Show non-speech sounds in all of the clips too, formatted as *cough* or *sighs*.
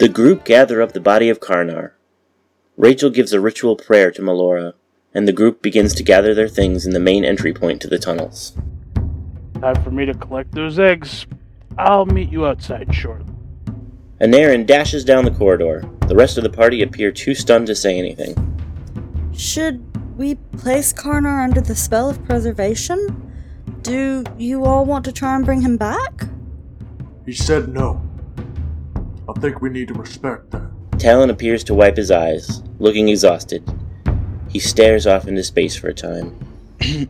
The group gather up the body of Karnar. Rachel gives a ritual prayer to Melora, and the group begins to gather their things in the main entry point to the tunnels. Time for me to collect those eggs. I'll meet you outside shortly. Anarin dashes down the corridor. The rest of the party appear too stunned to say anything. Should we place Karnar under the spell of preservation? Do you all want to try and bring him back? He said no. I think we need to respect that. Talon appears to wipe his eyes, looking exhausted. He stares off into space for a time. *clears throat*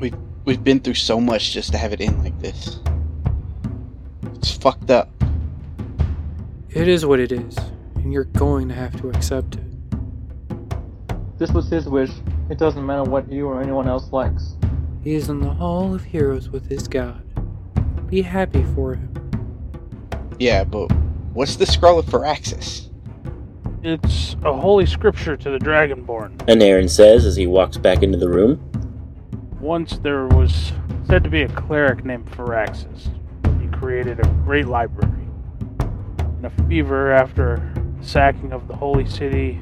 We've we've been through so much just to have it end like this. It's fucked up. It is what it is, and you're going to have to accept it. This was his wish. It doesn't matter what you or anyone else likes. He is in the Hall of Heroes with his god. Be happy for him. Yeah, but what's the scroll of Firaxis? It's a holy scripture to the Dragonborn. Anarin says as he walks back into the room. Once there was said to be a cleric named Firaxis. He created a great library. In a fever after the sacking of the holy city,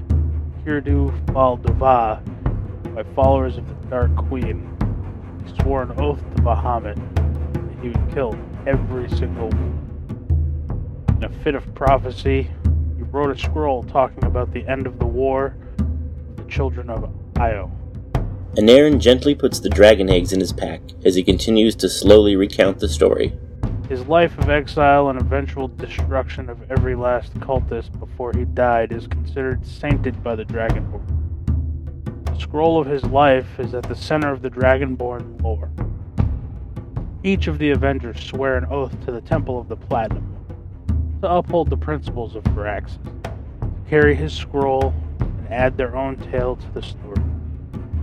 Kirdu Baldova, by followers of the Dark Queen, he swore an oath to Bahamut that he would kill every single one. In a fit of prophecy, he wrote a scroll talking about the end of the war of the children of Io. Anarin gently puts the dragon eggs in his pack as he continues to slowly recount the story. His life of exile and eventual destruction of every last cultist before he died is considered sainted by the Dragonborn. The scroll of his life is at the center of the Dragonborn lore. Each of the Avengers swear an oath to the Temple of the Platinum to uphold the principles of Firaxis, carry his scroll, and add their own tale to the story.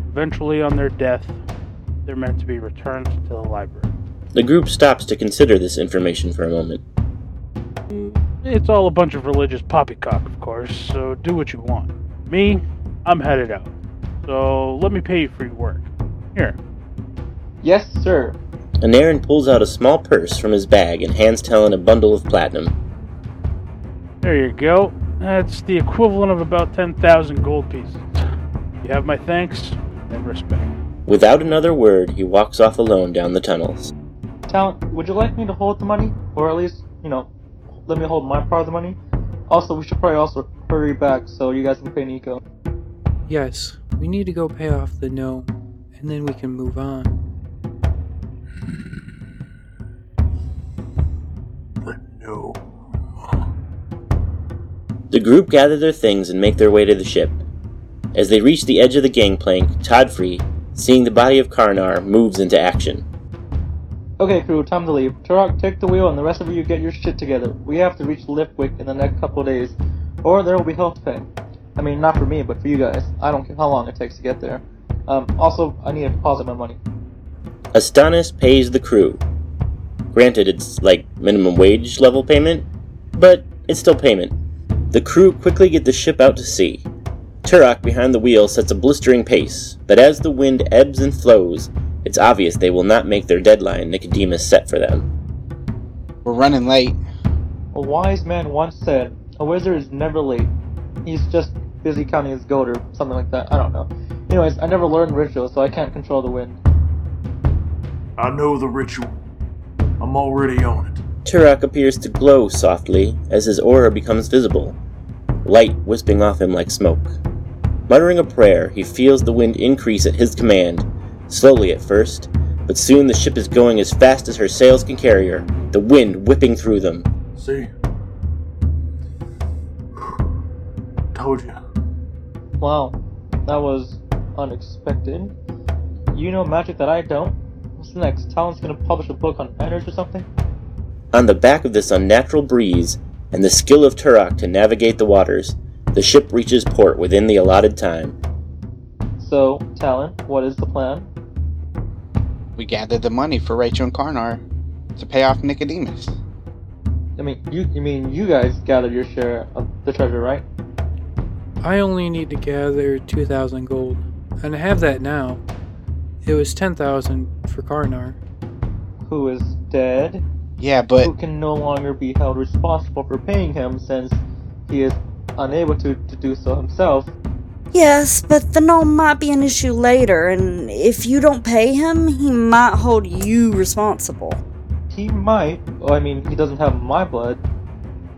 Eventually, on their death, they're meant to be returned to the library. The group stops to consider this information for a moment. It's all a bunch of religious poppycock, of course, so do what you want. Me, I'm headed out. So let me pay you for your work. Here. Yes, sir. Anarin pulls out a small purse from his bag and hands Talon a bundle of platinum. There you go. That's the equivalent of about 10,000 gold pieces. You have my thanks and respect. Without another word, he walks off alone down the tunnels. Talon, would you like me to hold the money? Or at least, you know, let me hold my part of the money? Also, we should probably also hurry back so you guys can pay Nico. Yes, we need to go pay off the gnome, and then we can move on. The no. The group gather their things and make their way to the ship. As they reach the edge of the gangplank, Todfree, seeing the body of Karnar, moves into action. Okay, crew, time to leave. Turok, take the wheel and the rest of you get your shit together. We have to reach Liftwick in the next couple of days, or there will be health pay. I mean, not for me, but for you guys. I don't care how long it takes to get there. Um, also, I need to deposit my money. Astonis pays the crew. Granted, it's like minimum wage level payment, but it's still payment. The crew quickly get the ship out to sea. Turok behind the wheel sets a blistering pace, but as the wind ebbs and flows, it's obvious they will not make their deadline Nicodemus set for them. We're running late. A wise man once said, A wizard is never late. He's just busy counting his gold or something like that. I don't know. Anyways, I never learned ritual, so I can't control the wind. I know the ritual. I'm already on it. Turok appears to glow softly as his aura becomes visible, light wisping off him like smoke. Muttering a prayer, he feels the wind increase at his command, slowly at first, but soon the ship is going as fast as her sails can carry her, the wind whipping through them. See? Told you. Wow, that was unexpected. You know magic that I don't? What's next? Talon's gonna publish a book on energy or something? On the back of this unnatural breeze, and the skill of Turok to navigate the waters, the ship reaches port within the allotted time. So, Talon, what is the plan? We gathered the money for Rachel and Karnar to pay off Nicodemus. I mean, you, you mean you guys gathered your share of the treasure, right? I only need to gather 2,000 gold, and I have that now. It was 10,000 for Karnar. Who is dead? Yeah, but who can no longer be held responsible for paying him since he is unable to, to do so himself. Yes, but the gnome might be an issue later, and if you don't pay him, he might hold you responsible. He might. Well, I mean, he doesn't have my blood.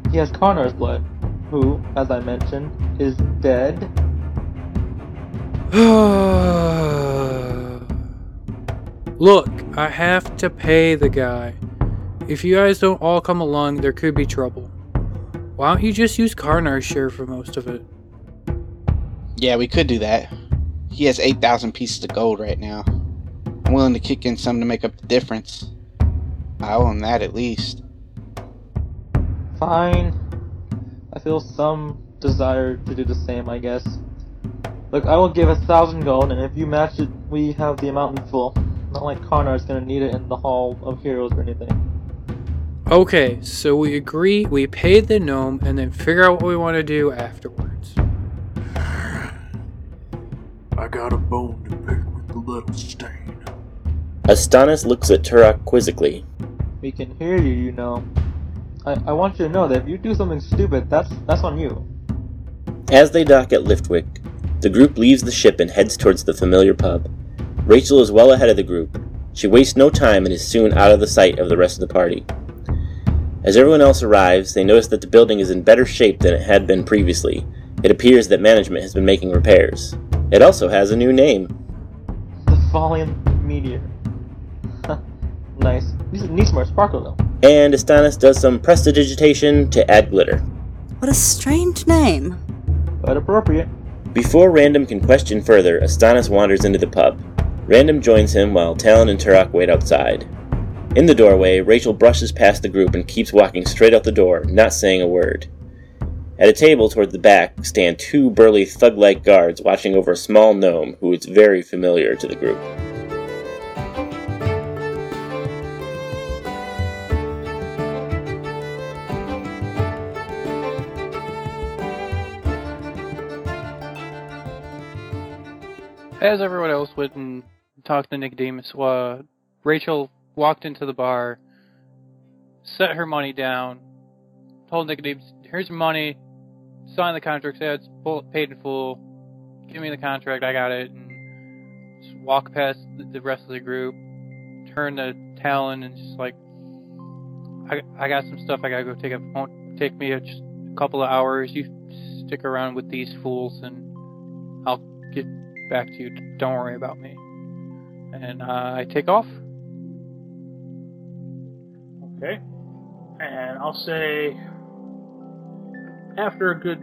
He has Connor's blood, who, as I mentioned, is dead. *sighs* Look, I have to pay the guy. If you guys don't all come along, there could be trouble. Why don't you just use Karnar's share for most of it? yeah, we could do that. He has 8,000 pieces of gold right now. I'm willing to kick in some to make up the difference. I owe him that at least. Fine. I feel some desire to do the same, I guess. Look, I will give a thousand gold, and if you match it, we have the amount in full. Not like Karnar's gonna need it in the Hall of Heroes or anything. Okay, so we agree, we pay the gnome, and then figure out what we want to do afterwards. I got a bone to pick with the little stain. Astonis looks at Turok quizzically. We can hear you, you know. I, I want you to know that if you do something stupid, that's that's on you. As they dock at Liftwick, the group leaves the ship and heads towards the familiar pub. Rachel is well ahead of the group. She wastes no time and is soon out of the sight of the rest of the party. As everyone else arrives, they notice that the building is in better shape than it had been previously. It appears that management has been making repairs. It also has a new name. The falling meteor. nice. These need some more sparkle though. And Astonis does some prestidigitation to add glitter. What a strange name. But appropriate. Before Random can question further, Astonis wanders into the pub. Random joins him while Talon and Turok wait outside. In the doorway, Rachel brushes past the group and keeps walking straight out the door, not saying a word. At a table toward the back stand two burly thug like guards watching over a small gnome who is very familiar to the group. As everyone else went and talked to Nicodemus, uh, Rachel walked into the bar, set her money down, told Nicodemus, "Here's your money. Sign the contract. Say it's paid in full. Give me the contract. I got it." And just walk past the, the rest of the group, turn to Talon, and just like, "I I got some stuff I gotta go take. It won't take me a, just a couple of hours. You stick around with these fools, and I'll get back to you. Don't worry about me." And uh, I take off. Okay. And I'll say after a good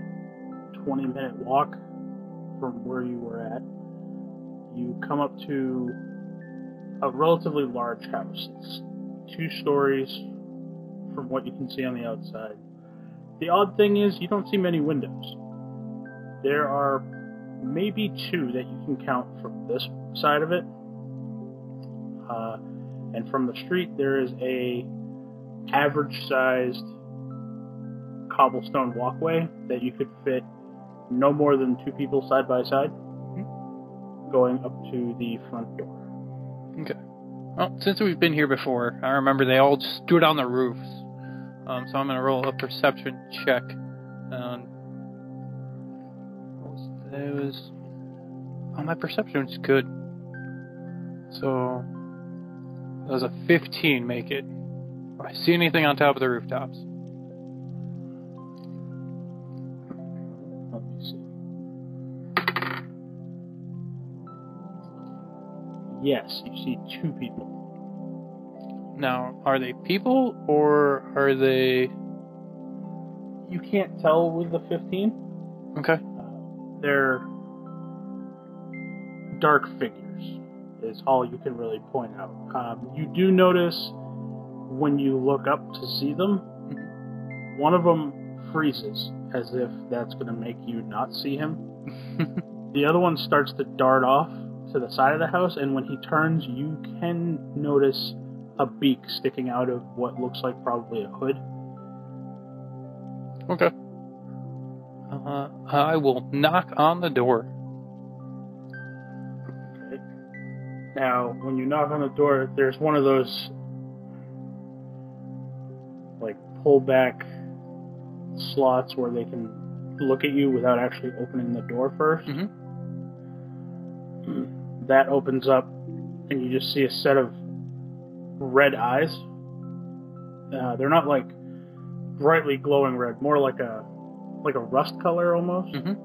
20 minute walk from where you were at, you come up to a relatively large house. It's two stories from what you can see on the outside. The odd thing is, you don't see many windows. There are maybe two that you can count from this side of it. Uh, and from the street, there is a average sized cobblestone walkway that you could fit no more than two people side by side going up to the front door. Okay. Well, since we've been here before, I remember they all just stood on the roofs. Um, so I'm gonna roll a perception check. Um, what was it was oh, my perception was good. So that was a 15. Make it. I see anything on top of the rooftops? Let me see. Yes, you see two people. Now, are they people or are they? You can't tell with the 15. Okay. They're dark figures, is all you can really point out. Um, you do notice when you look up to see them, one of them freezes as if that's going to make you not see him. *laughs* the other one starts to dart off to the side of the house, and when he turns, you can notice a beak sticking out of what looks like probably a hood. Okay. Uh, I will knock on the door. Now, when you knock on the door, there's one of those pull back slots where they can look at you without actually opening the door 1st Mhm. That opens up, and you just see a set of red eyes. Uh, they're not like brightly glowing red, more like a like a rust color almost. Mhm.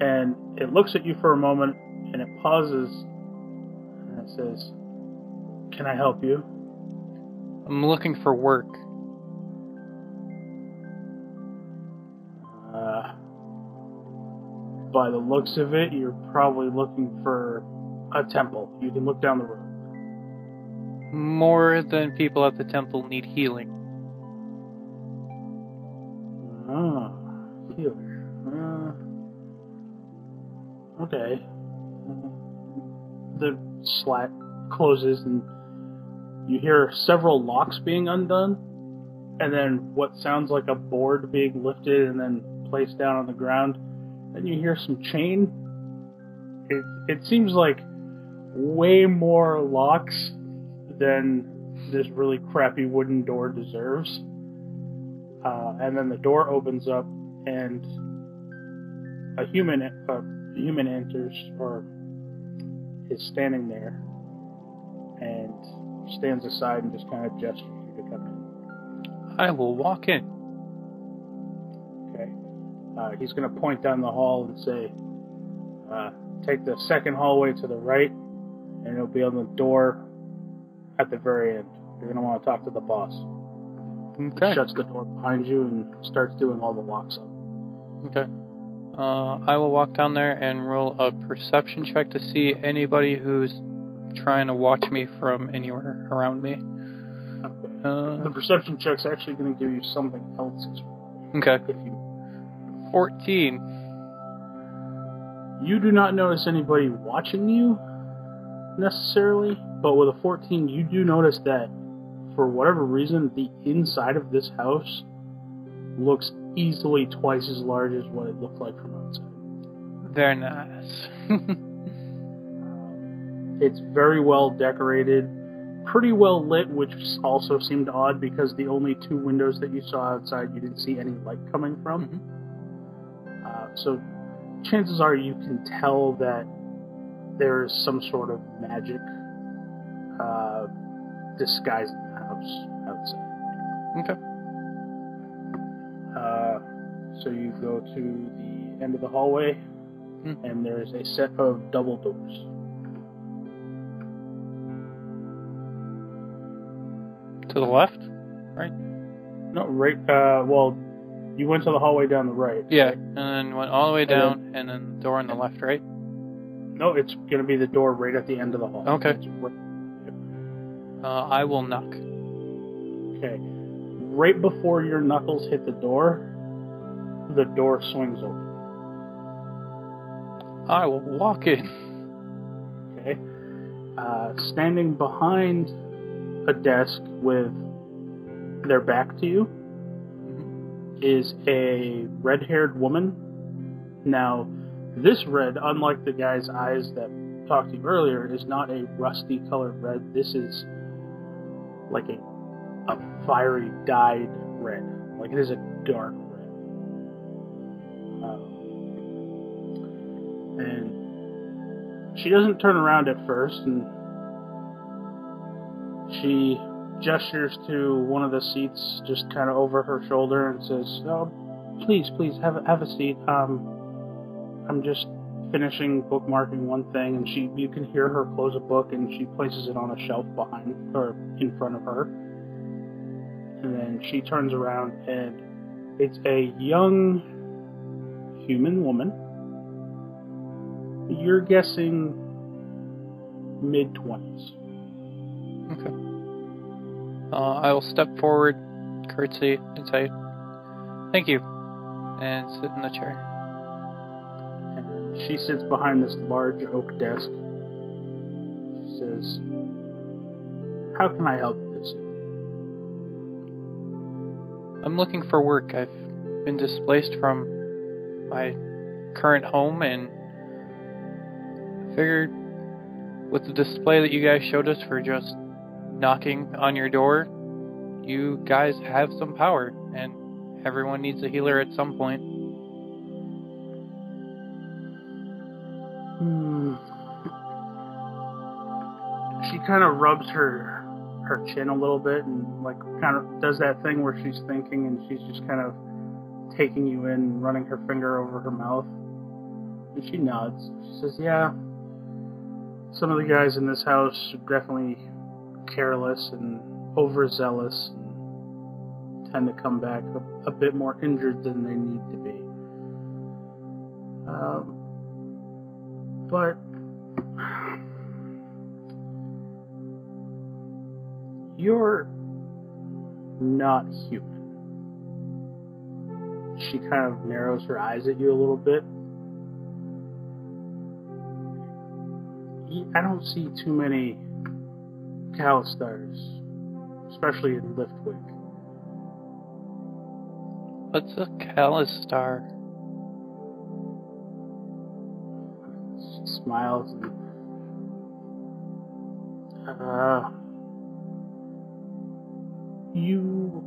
And it looks at you for a moment, and it pauses, and it says, "Can I help you?" I'm looking for work. Uh, by the looks of it, you're probably looking for a temple. You can look down the road. More than people at the temple need healing. Ah, healer. Uh, okay. The slat closes, and you hear several locks being undone, and then what sounds like a board being lifted and then placed down on the ground. Then you hear some chain. It it seems like way more locks than this really crappy wooden door deserves. Uh, and then the door opens up, and a human a human enters or is standing there, and stands aside and just kind of gestures you to come in. I will walk in. Uh, he's going to point down the hall and say, uh, "Take the second hallway to the right, and it'll be on the door at the very end. You're going to want to talk to the boss." Okay. Shuts the door behind you and starts doing all the locks up. Okay. Uh, I will walk down there and roll a perception check to see anybody who's trying to watch me from anywhere around me. Okay. Uh, The perception check's actually going to give you something else as well. okay. If you 14. you do not notice anybody watching you necessarily, but with a 14, you do notice that for whatever reason, the inside of this house looks easily twice as large as what it looked like from outside. Very nice. *laughs* It's very well decorated, pretty well lit, which also seemed odd because the only two windows that you saw outside, you didn't see any light coming from. Uh, so, chances are you can tell that there is some sort of magic uh, disguising the house outside. okay. Uh, so you go to the end of the hallway, Hmm. and there's a set of double doors. To the left? Right? No, right. Uh, well, you went to the hallway down the right. Yeah. And then went all the way And then- down, and then door on the left, right? No, it's gonna be the door right at the end of the hall. Okay. Right- Uh, I will knock. okay. Right before your knuckles hit the door, the door swings open. I will walk in. Okay. Uh, standing behind a desk with their back to you is a red haired woman. Now, this red, unlike the guy's eyes that talked to you earlier, is not a rusty colored red. This is like a, a fiery dyed red. Like it is a dark red. Um, and she doesn't turn around at first and she gestures to one of the seats just kind of over her shoulder and says, "Oh, please, please have a, have a seat. Um, I'm just finishing bookmarking one thing." And she, you can hear her close a book, and she places it on a shelf behind or in front of her. And then she turns around, and it's a young human woman. You're guessing mid twenties. Okay. Uh, I will step forward, curtsy, and say, "Thank you," and sit in the chair. She sits behind this large oak desk. She says, How can I help you this? I'm looking for work. I've been displaced from my current home, and figured with the display that you guys showed us for just knocking on your door, you guys have some power, and everyone needs a healer at some point. Hmm. She kind of rubs her her chin a little bit and like kind of does that thing where she's thinking and she's just kind of taking you in, running her finger over her mouth. And she nods. She says, "Yeah, some of the guys in this house are definitely careless and overzealous and tend to come back a, a bit more injured than they need to be. Um, but you're not human. She kind of narrows her eyes at you a little bit. I don't see too many Kalashtars, especially in Liftwick. What's a Kalashtar? She smiles and uh, you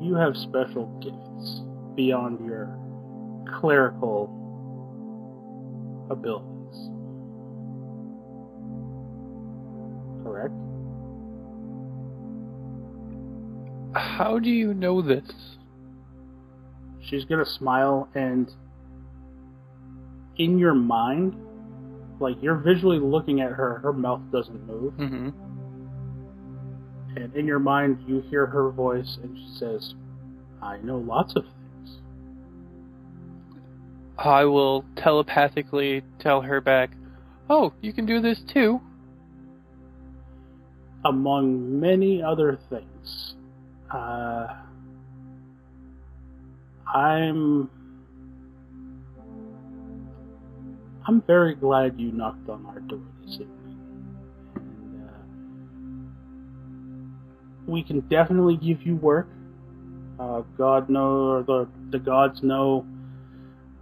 you have special gifts beyond your clerical abilities. How do you know this? She's gonna smile and in your mind, like you're visually looking at her, her mouth doesn't move. Mm-hmm. And in your mind, you hear her voice, and she says, I know lots of things. I will telepathically tell her back, Oh, you can do this too. Among many other things, uh, I'm. I'm very glad you knocked on our door this evening. And, uh, we can definitely give you work. Uh, God know, or the the gods know,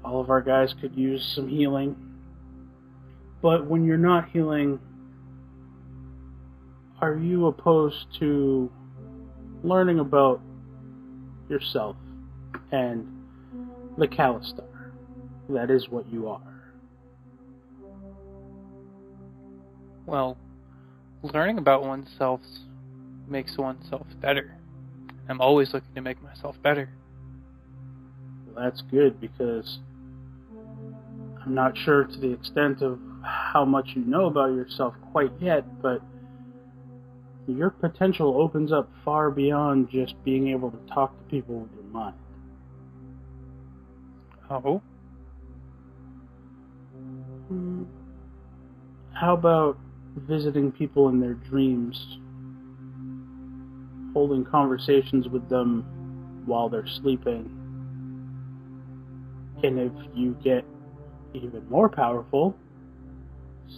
all of our guys could use some healing. But when you're not healing, are you opposed to learning about yourself and the Kalashtar? That is what you are. Well, learning about oneself makes oneself better. I'm always looking to make myself better. Well, that's good because I'm not sure to the extent of how much you know about yourself quite yet, but your potential opens up far beyond just being able to talk to people with your mind. Oh? How about visiting people in their dreams, holding conversations with them while they're sleeping? And if you get even more powerful,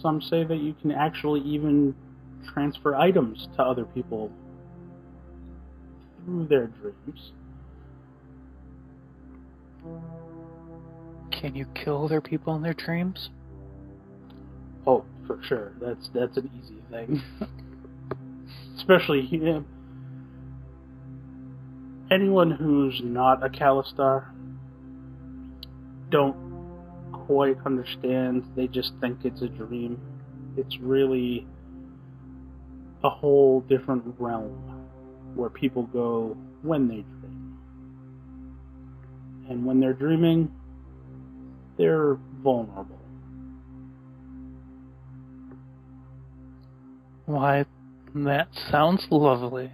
some say that you can actually even transfer items to other people through their dreams. Can you kill other people in their dreams? Oh, for sure. That's that's an easy thing. *laughs* Especially you know, anyone who's not a Kalashtar don't quite understand. They just think it's a dream. It's really a whole different realm where people go when they dream. And when they're dreaming, they're vulnerable. Why, that sounds lovely.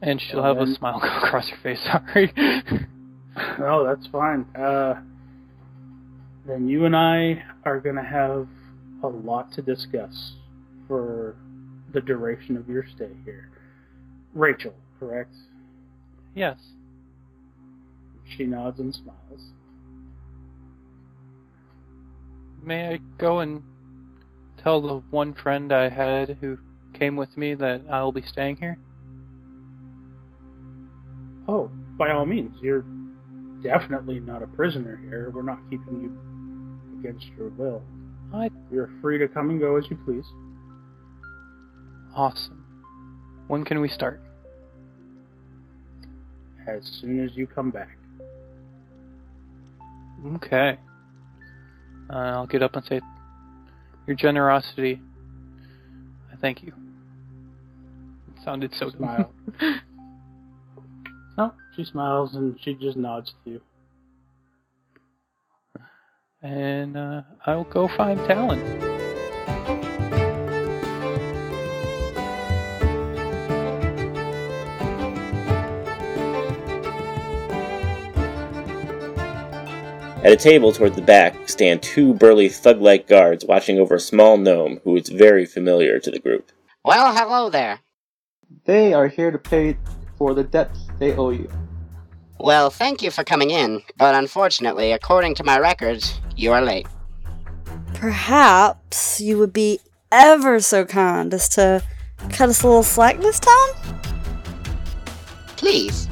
And she'll have a smile *laughs* go across her face, sorry. *laughs* Oh, that's fine. Uh, then you and I are going to have a lot to discuss for the duration of your stay here. Rachel, correct? yes. She nods and smiles. May I go and tell the one friend I had who came with me that I'll be staying here? Oh, by all means, you're definitely not a prisoner here. We're not keeping you against your will. I You're free to come and go as you please. Awesome. When can we start? As soon as you come back. Okay. Uh, I'll get up and say, Your generosity. I thank you. It sounded so Smile. *laughs* Oh, she smiles and she just nods to you. and uh, I'll go find Talon. At a table toward the back stand two burly thug like guards watching over a small gnome who is very familiar to the group. Well, hello there. They are here to pay for the debts they owe you. Well, thank you for coming in, but unfortunately, according to my records, you are late. Perhaps you would be ever so kind as to cut us a little slack this time? Please,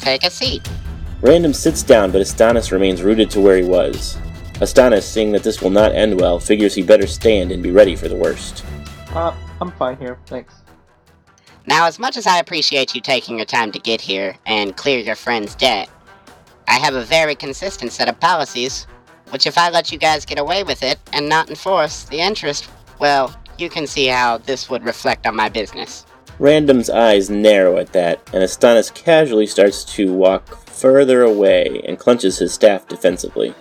take a seat. Random sits down, but Astonis remains rooted to where he was. Astonis, seeing that this will not end well, figures he better stand and be ready for the worst. Uh, I'm fine here, thanks. Now, as much as I appreciate you taking your time to get here and clear your friend's debt, I have a very consistent set of policies, which if I let you guys get away with it and not enforce the interest, well, you can see how this would reflect on my business. Random's eyes narrow at that, and Astonis casually starts to walk further away and clenches his staff defensively.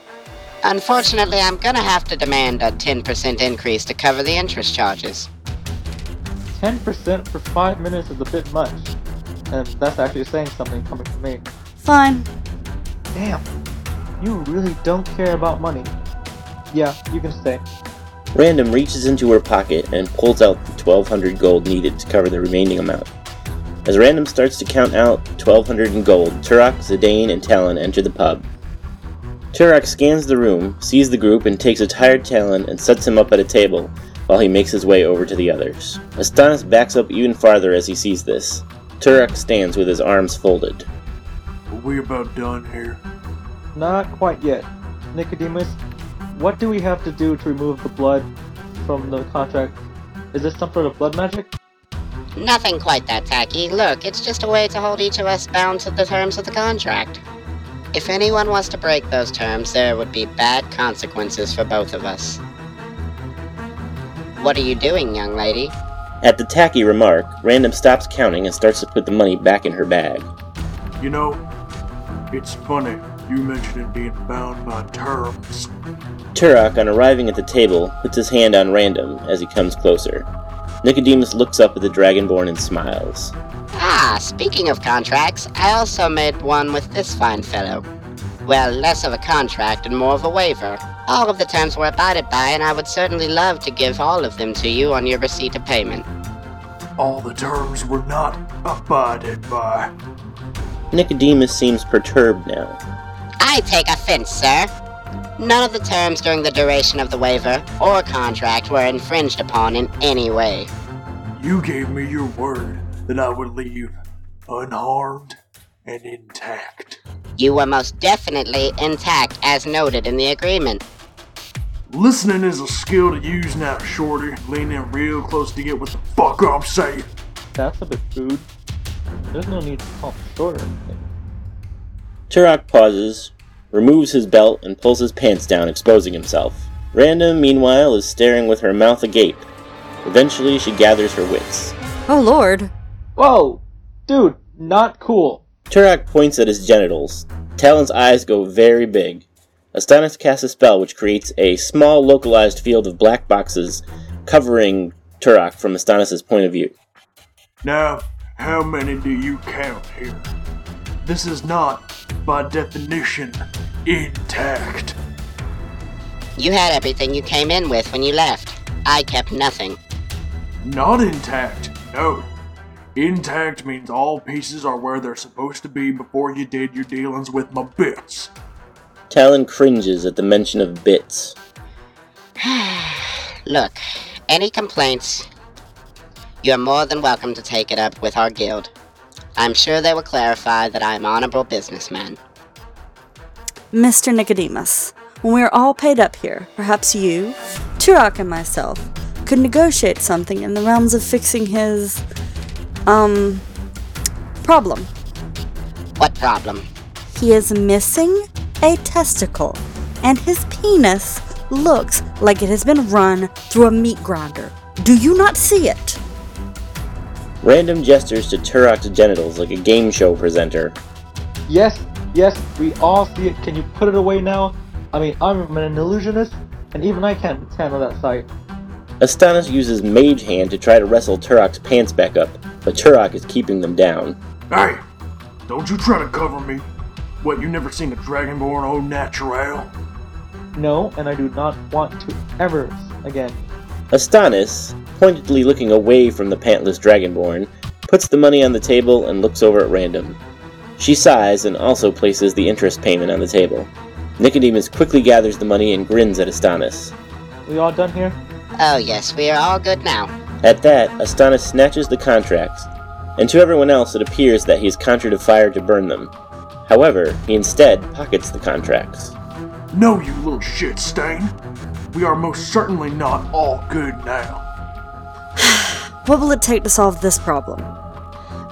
Unfortunately, I'm gonna have to demand a 10% increase to cover the interest charges. 10% for 5 minutes is a bit much. And that's actually saying something coming from me. Fine. Damn. You really don't care about money. Yeah, you can stay. Random reaches into her pocket and pulls out the 1200 gold needed to cover the remaining amount. As Random starts to count out 1200 in gold, Turok, Zidane, and Talon enter the pub. Turok scans the room, sees the group, and takes a tired Talon and sets him up at a table while he makes his way over to the others. Astonis backs up even farther as he sees this. Turok stands with his arms folded. Are we about done here? Not quite yet. Nicodemus, what do we have to do to remove the blood from the contract? Is this some sort of blood magic? Nothing quite that tacky. Look, it's just a way to hold each of us bound to the terms of the contract. If anyone was to break those terms, there would be bad consequences for both of us. What are you doing, young lady? At the tacky remark, Random stops counting and starts to put the money back in her bag. You know, it's funny you mentioning being bound by terms. Turok, on arriving at the table, puts his hand on Random as he comes closer. Nicodemus looks up at the Dragonborn and smiles. Ah, speaking of contracts, I also made one with this fine fellow. Well, less of a contract and more of a waiver. All of the terms were abided by, and I would certainly love to give all of them to you on your receipt of payment. All the terms were not abided by. Nicodemus seems perturbed now. I take offense, sir. None of the terms during the duration of the waiver or contract were infringed upon in any way. You gave me your word that I would leave unharmed and intact. You were most definitely intact as noted in the agreement. Listening is a skill to use now, Shorty. Lean in real close to get what the fuck I'm saying. That's a bit rude. There's no need to call me short or anything. Turok pauses, removes his belt, and pulls his pants down, exposing himself. Random, meanwhile, is staring with her mouth agape. Eventually, she gathers her wits. Oh lord. Whoa! Dude, not cool. Turok points at his genitals. Talon's eyes go very big. Astonis casts a spell which creates a small localized field of black boxes covering Turok from Astonis's point of view. Now, how many do you count here? This is not, by definition, intact. You had everything you came in with when you left. I kept nothing. Not intact, no. Intact means all pieces are where they're supposed to be before you did your dealings with my bits. Talon cringes at the mention of bits. *sighs* Look, any complaints, you're more than welcome to take it up with our guild. I'm sure they will clarify that I'm honorable businessman. Mr. Nicodemus, when we are all paid up here, perhaps you, Turok and myself could negotiate something in the realms of fixing his, um, problem. What problem? He is missing a testicle, and his penis looks like it has been run through a meat grinder. Do you not see it? Random gestures to Turok's genitals like a game show presenter. Yes, yes, we all see it. Can you put it away now? I mean, I'm an illusionist, and even I can't handle that sight. Astonis uses Mage Hand to try to wrestle Turok's pants back up, but Turok is keeping them down. Hey, don't you try to cover me. What, you never seen a Dragonborn au natural? No, and I do not want to ever again. Astonis, pointedly looking away from the pantless Dragonborn, puts the money on the table and looks over at Random. She sighs and also places the interest payment on the table. Nicodemus quickly gathers the money and grins at Astonis. We all done here? Oh, yes, we are all good now. At that, Astonis snatches the contracts, and to everyone else it appears that he has conjured a fire to burn them. However, he instead pockets the contracts. No, you little shit stain. We are most certainly not all good now. *sighs* What will it take to solve this problem?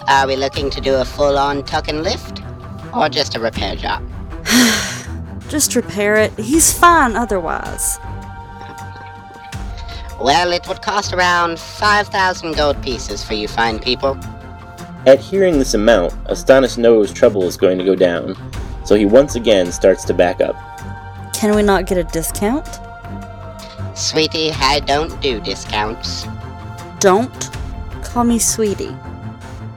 Are we looking to do a full on tuck and lift? Or just a repair job? *sighs* Just repair it. He's fine otherwise. Well, it would cost around 5,000 gold pieces for you fine people. At hearing this amount, Astonis knows trouble is going to go down, so he once again starts to back up. Can we not get a discount? Sweetie, I don't do discounts. Don't call me sweetie.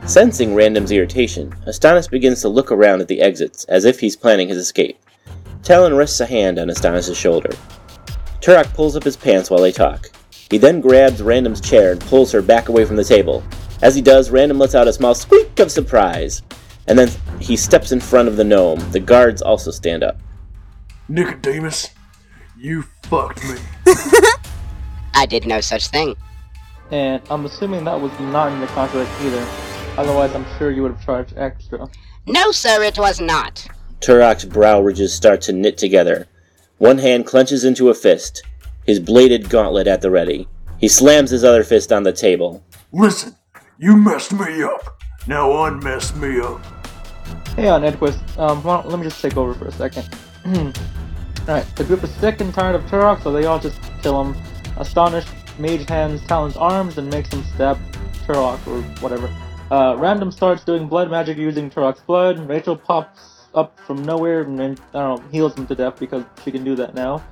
Sensing Random's irritation, Astonis begins to look around at the exits as if he's planning his escape. Talon rests a hand on Astonis' shoulder. Turok pulls up his pants while they talk. He then grabs Random's chair and pulls her back away from the table. As he does, Random lets out a small squeak of surprise. And then he steps in front of the gnome. The guards also stand up. Nicodemus, you fucked me. *laughs* I did no such thing. And I'm assuming that was not in the contract either. Otherwise, I'm sure you would have charged extra. No, sir, it was not. Turok's brow ridges start to knit together. One hand clenches into a fist, his bladed gauntlet at the ready. He slams his other fist on the table. Listen, you messed me up. Now unmess me up. Hey, on Edquist, um, why don't- let me just take over for a second. *clears throat* Alright, the group is sick and tired of Turok, so they all just kill him. Astonished, Mage hands Talon's arms and makes him stab Turok or whatever. Uh, Random starts doing blood magic using Turok's blood. Rachel pops up from nowhere and I don't know, heals him to death because she can do that now.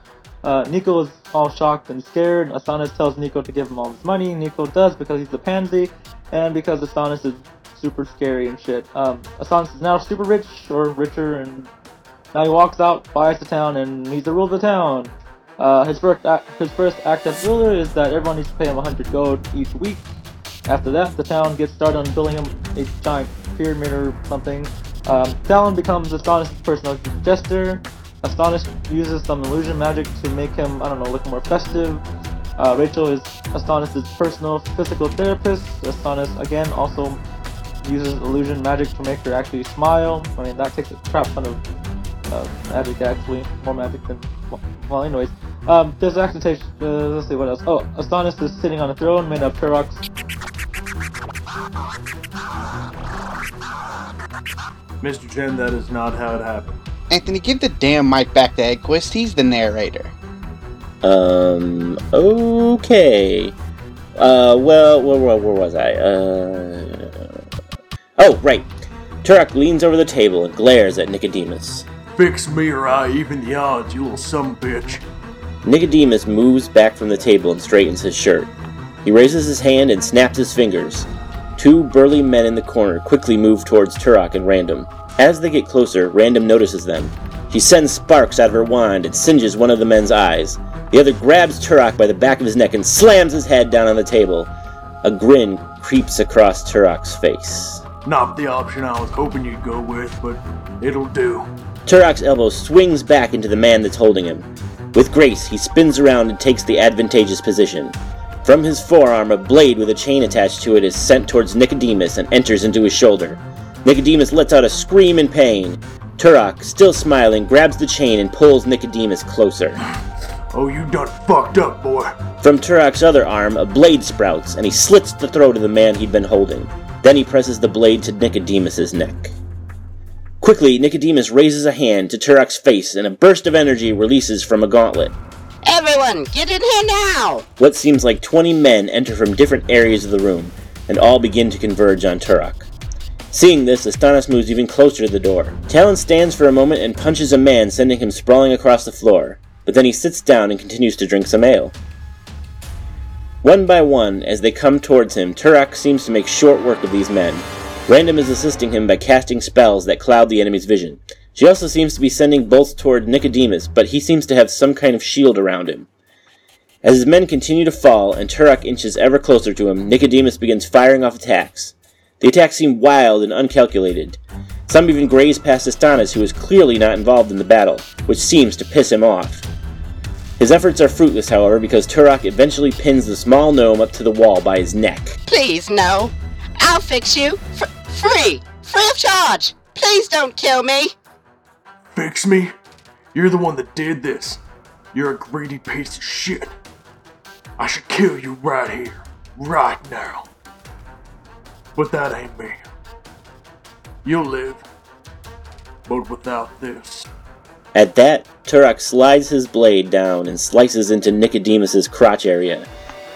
Uh, Nico is all shocked and scared. Astonis tells Nico to give him all his money. Nico does because he's a pansy and because Astonis is super scary and shit. Um, Astonis is now super rich or richer and now he walks out, buys the town, and he's the ruler of the town. Uh, his first act, his first act as ruler is that everyone needs to pay him 100 gold each week. After that, the town gets started on building a giant pyramid or something. Um, Talon becomes Astonis's personal jester. Astonis uses some illusion magic to make him, I don't know, look more festive. Uh, Rachel is Astonis's personal physical therapist. Astonis, again, also uses illusion magic to make her actually smile. I mean, that takes a crap ton of uh, magic actually, more magic than well. Anyways, um, this actually. Uh, let's see what else. Oh, Astonis is sitting on a throne made of Turok's. Mr. Chen, that is not how it happened. Anthony, give the damn mic back to Edquist. He's the narrator. Um, okay. Uh, well, where, where, where was I? Uh. Oh, right. Turok leans over the table and glares at Nicodemus. Fix me or I even the odds, you little some bitch. Nicodemus moves back from the table and straightens his shirt. He raises his hand and snaps his fingers. Two burly men in the corner quickly move towards Turok and Random. As they get closer, Random notices them. She sends sparks out of her wand and singes one of the men's eyes. The other grabs Turok by the back of his neck and slams his head down on the table. A grin creeps across Turok's face. Not the option I was hoping you'd go with, but it'll do. Turok's elbow swings back into the man that's holding him. With grace, he spins around and takes the advantageous position. From his forearm, a blade with a chain attached to it is sent towards Nicodemus and enters into his shoulder. Nicodemus lets out a scream in pain. Turok, still smiling, grabs the chain and pulls Nicodemus closer. Oh, you done fucked up, boy. From Turok's other arm, a blade sprouts, and he slits the throat of the man he'd been holding. Then he presses the blade to Nicodemus's neck. Quickly, Nicodemus raises a hand to Turok's face, and a burst of energy releases from a gauntlet. Everyone, get in here now! What seems like 20 men enter from different areas of the room, and all begin to converge on Turok. Seeing this, Astonis moves even closer to the door. Talon stands for a moment and punches a man, sending him sprawling across the floor, but then he sits down and continues to drink some ale. One by one, as they come towards him, Turok seems to make short work of these men. Random is assisting him by casting spells that cloud the enemy's vision. She also seems to be sending bolts toward Nicodemus, but he seems to have some kind of shield around him. As his men continue to fall and Turok inches ever closer to him, Nicodemus begins firing off attacks. The attacks seem wild and uncalculated. Some even graze past Astonis, who is clearly not involved in the battle, which seems to piss him off. His efforts are fruitless, however, because Turok eventually pins the small gnome up to the wall by his neck. Please, no. I'll fix you. F- free! Free of charge! Please don't kill me! Fix me? You're the one that did this. You're a greedy piece of shit. I should kill you right here, right now. But that ain't me. You'll live, but without this. At that, Turok slides his blade down and slices into Nicodemus's crotch area,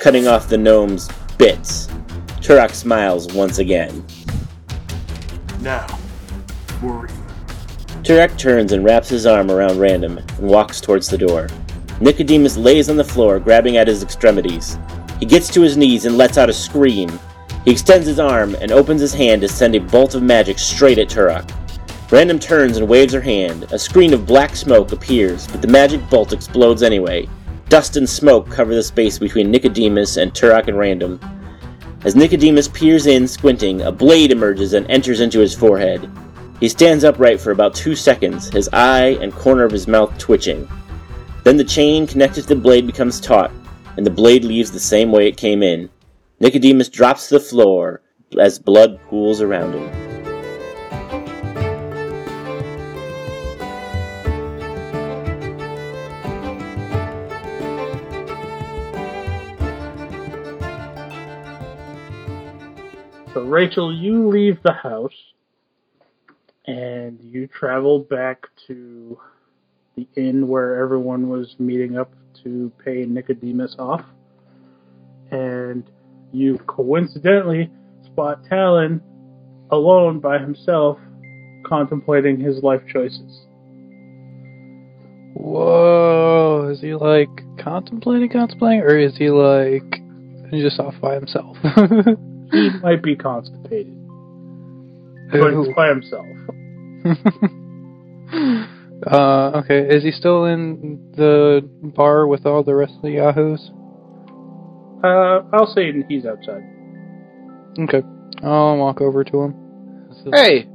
cutting off the gnome's bits. Turok smiles once again. Now, we're Turok turns and wraps his arm around Random and walks towards the door. Nicodemus lays on the floor, grabbing at his extremities. He gets to his knees and lets out a scream. He extends his arm and opens his hand to send a bolt of magic straight at Turok. Random turns and waves her hand. A screen of black smoke appears, but the magic bolt explodes anyway. Dust and smoke cover the space between Nicodemus and Turok and Random. As Nicodemus peers in, squinting, a blade emerges and enters into his forehead. He stands upright for about two seconds, his eye and corner of his mouth twitching. Then the chain connected to the blade becomes taut, and the blade leaves the same way it came in. Nicodemus drops to the floor as blood pools around him. So, Rachel, you leave the house and you travel back to the inn where everyone was meeting up to pay Nicodemus off. And you coincidentally spot Talon alone by himself contemplating his life choices. Whoa, is he like contemplating, contemplating, or is he like just off by himself? *laughs* He might be constipated, but he's by himself. *laughs* uh, okay, is he still in the bar with all the rest of the Yahoos? Uh, I'll say he's outside. Okay, I'll walk over to him. Hey,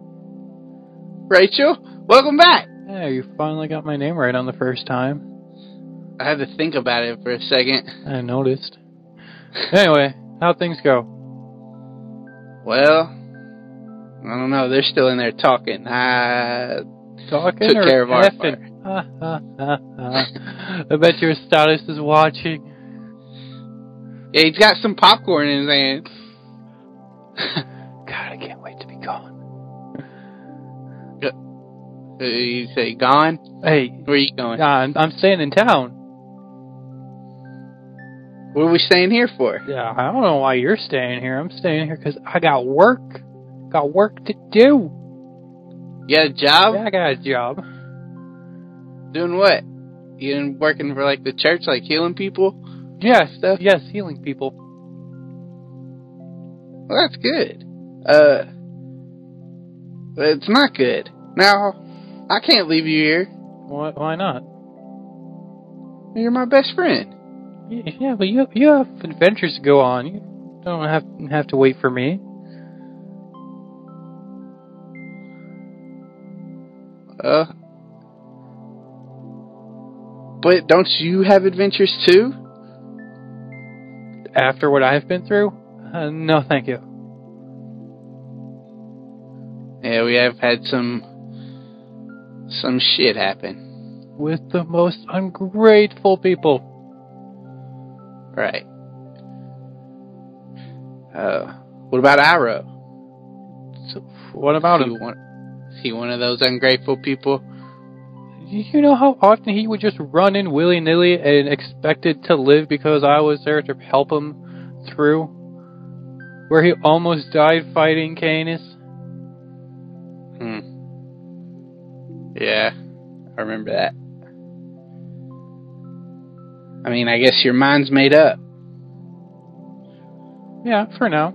Rachel, welcome back. Hey, you finally got my name right on the first time. I had to think about it for a second. I noticed. Anyway, how'd things go? Well, I don't know. They're still in there talking. I Talking Took or care of our. *laughs* I bet your status is watching. yeah, he's got some popcorn in his hand. God, I can't wait to be gone. Uh, You say gone? Hey, Where are you going? I'm, I'm staying in town. What are we staying here for? Yeah, I don't know why you're staying here. I'm staying here because I got work. Got work to do. You got a job? Yeah, I got a job. Doing what? You working for like the church, like healing people? Yes, yes, healing people. Well, that's good. Uh, but it's not good. Now, I can't leave you here. Why, why not? You're my best friend. Yeah, but you you have adventures to go on. You don't have have to wait for me. Uh, but don't you have adventures too? After what I've been through, uh, no, thank you. Yeah, we have had some some shit happen. with the most ungrateful people. Right. Uh, what about Iro? So, what about him? One, he one of those ungrateful people? You know how often he would just run in willy nilly and expected to live because I was there to help him through? Where he almost died fighting Canis? Hmm. Yeah, I remember that. I mean, I guess your mind's made up. Yeah, for now.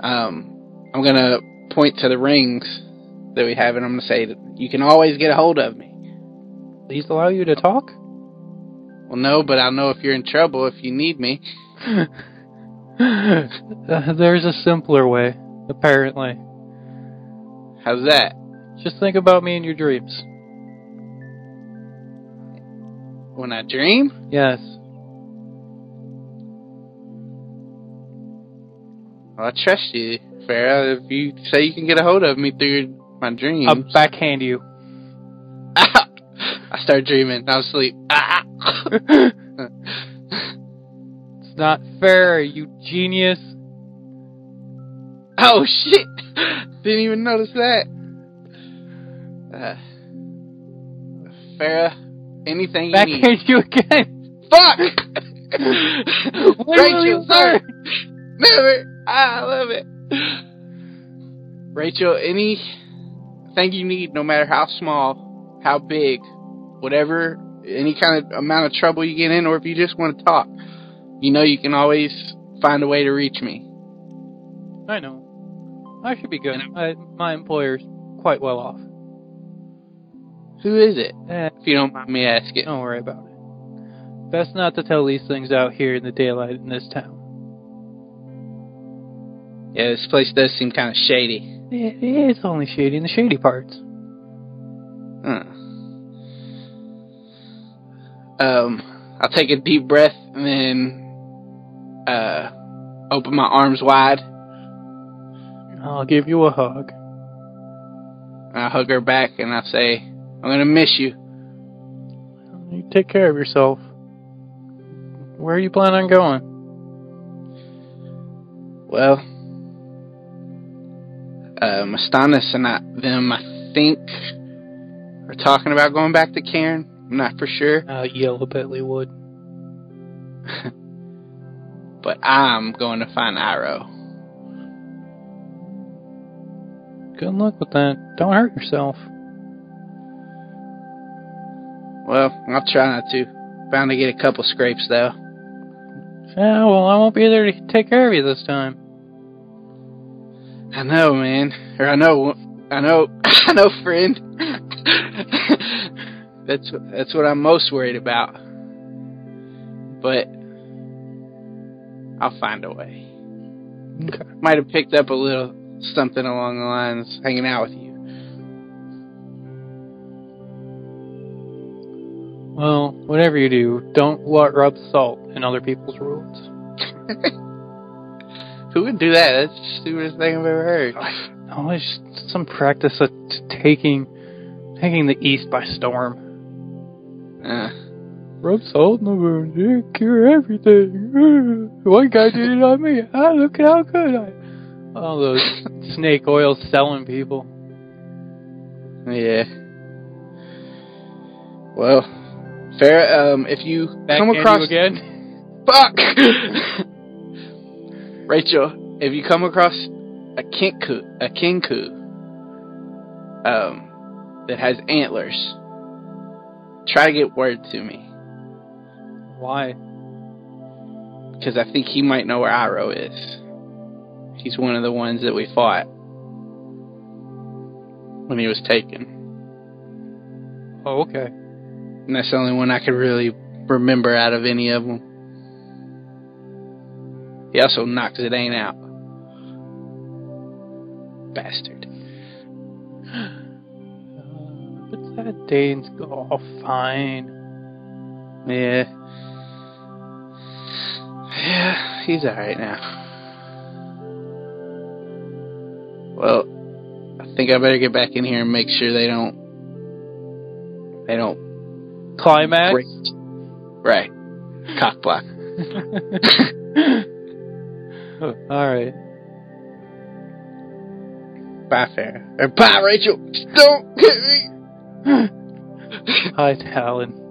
Um, I'm gonna point to the rings that we have, and I'm gonna say that you can always get a hold of me. These allow you to talk? Well, no, but I'll know if you're in trouble if you need me. *laughs* There's a simpler way, apparently. How's that? Just think about me in your dreams. When I dream? Yes. Well, I trust you, Farah. If you say you can get a hold of me through my dreams, I'll backhand you. *laughs* I start dreaming. I'm asleep. *laughs* It's not fair, you genius. oh shit! Didn't even notice that. Uh, Farah, anything you need. Backhand you again. Fuck! *laughs* You Rachel, sorry. Never. I love it. Rachel, anything you need, no matter how small, how big, whatever, any kind of amount of trouble you get in, or if you just want to talk, you know you can always find a way to reach me. I know. I should be good. I, my employer's quite well off. Who is it? Eh, If you don't mind me asking. don't worry about it. Best not to tell these things out here in the daylight in this town. Yeah, this place does seem kind of shady. It, it's only shady in the shady parts. Huh. Um, I'll take a deep breath and then uh, open my arms wide. I'll give you a hug. I hug her back and I say, I'm gonna miss you. You take care of yourself. Where are you planning on going? Well, uh, Astonis and I, them, I think, are talking about going back to Cairn. I'm not for sure. Uh, Yellow Bentley would. *laughs* but I'm going to find Iro. Good luck with that. Don't hurt yourself. Well, I'll try not to. Bound to get a couple scrapes though. Yeah, well, I won't be there to take care of you this time. I know, man. Or I know, I know, *laughs* I know, friend. that's that's what I'm most worried about. But I'll find a way. Okay. Might have picked up a little something along the lines hanging out with you. Well, whatever you do, don't rub salt in other people's wounds. *laughs* Who would do that? That's the stupidest thing I've ever heard. No, it's just some practice of t- taking taking the East by storm. Uh, Rub salt in the wound, it cure everything. *laughs* One guy did it on me. Ah, look at how good I. All those *laughs* snake oil selling people. yeah. Well, fair. Um, if you Backhand come across you again. *laughs* Fuck! Rachel, if you come across a kenku, a kenku, um, that has antlers, try to get word to me. Why? Because I think he might know where Iro is. He's one of the ones that we fought when he was taken. Oh, okay. And that's the only one I could really remember out of any of them. He also knocks it ain't out. Bastard. Uh, but that Dane's go oh, fine. Yeah. Yeah, he's alright now. Well, I think I better get back in here and make sure they don't They don't Climax. break. Right. Cock block. *laughs* *laughs* *laughs* All right. Bye, Farrah. Or bye, Rachel. Don't hit me. Hi, Talon.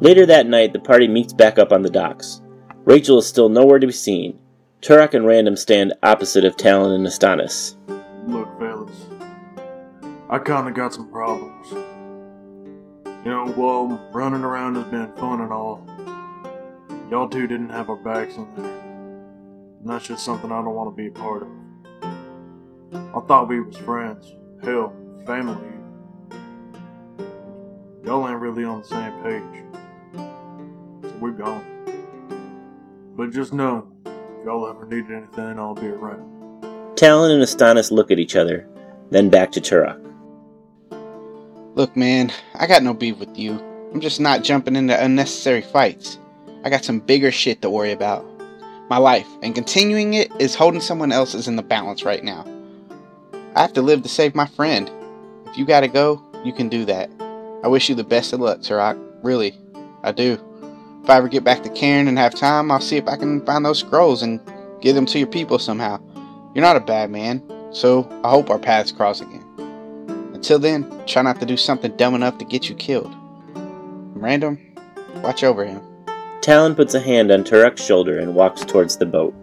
Later that night, the party meets back up on the docks. Rachel is still nowhere to be seen. Turok and Random stand opposite of Talon and Astonis. Look, fellas, I kinda got some problems. You know, while running around has been fun and all, y'all two didn't have our backs in there. And that's just something I don't want to be a part of. I thought we was friends, hell, family. Y'all ain't really on the same page. So we're gone. But just know, y'all ever need anything, I'll be around. Talon and Astonis look at each other, then back to Turok. Look, man, I got no beef with you. I'm just not jumping into unnecessary fights. I got some bigger shit to worry about. My life, and continuing it is holding someone else's in the balance right now. I have to live to save my friend. If you gotta go, you can do that. I wish you the best of luck, Turok. Really, I do. If I ever get back to Cairn and have time, I'll see if I can find those scrolls and give them to your people somehow. You're not a bad man, so I hope our paths cross again. Until then, try not to do something dumb enough to get you killed. Random, watch over him. Talon puts a hand on Turok's shoulder and walks towards the boat.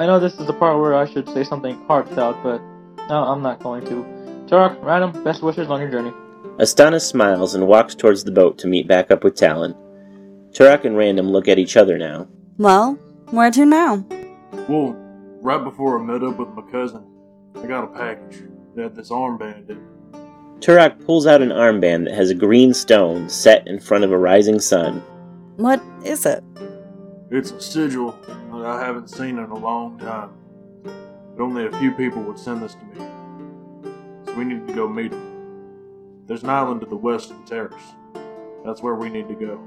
I know this is the part where I should say something heartfelt, but no, I'm not going to. Turok, Random, best wishes on your journey. Astonis smiles and walks towards the boat to meet back up with Talon. Turok and Random look at each other now. Well, where to now? Well, right before I met up with my cousin, I got a package. It had this armband in it. Turok pulls out an armband that has a green stone set in front of a rising sun. What is it? It's a sigil that I haven't seen in a long time. But only a few people would send this to me. So we need to go meet them. There's an island to the west of the terrace. That's where we need to go.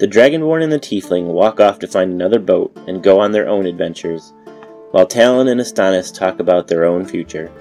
The Dragonborn and the Tiefling walk off to find another boat and go on their own adventures, while Talon and Astonis talk about their own future.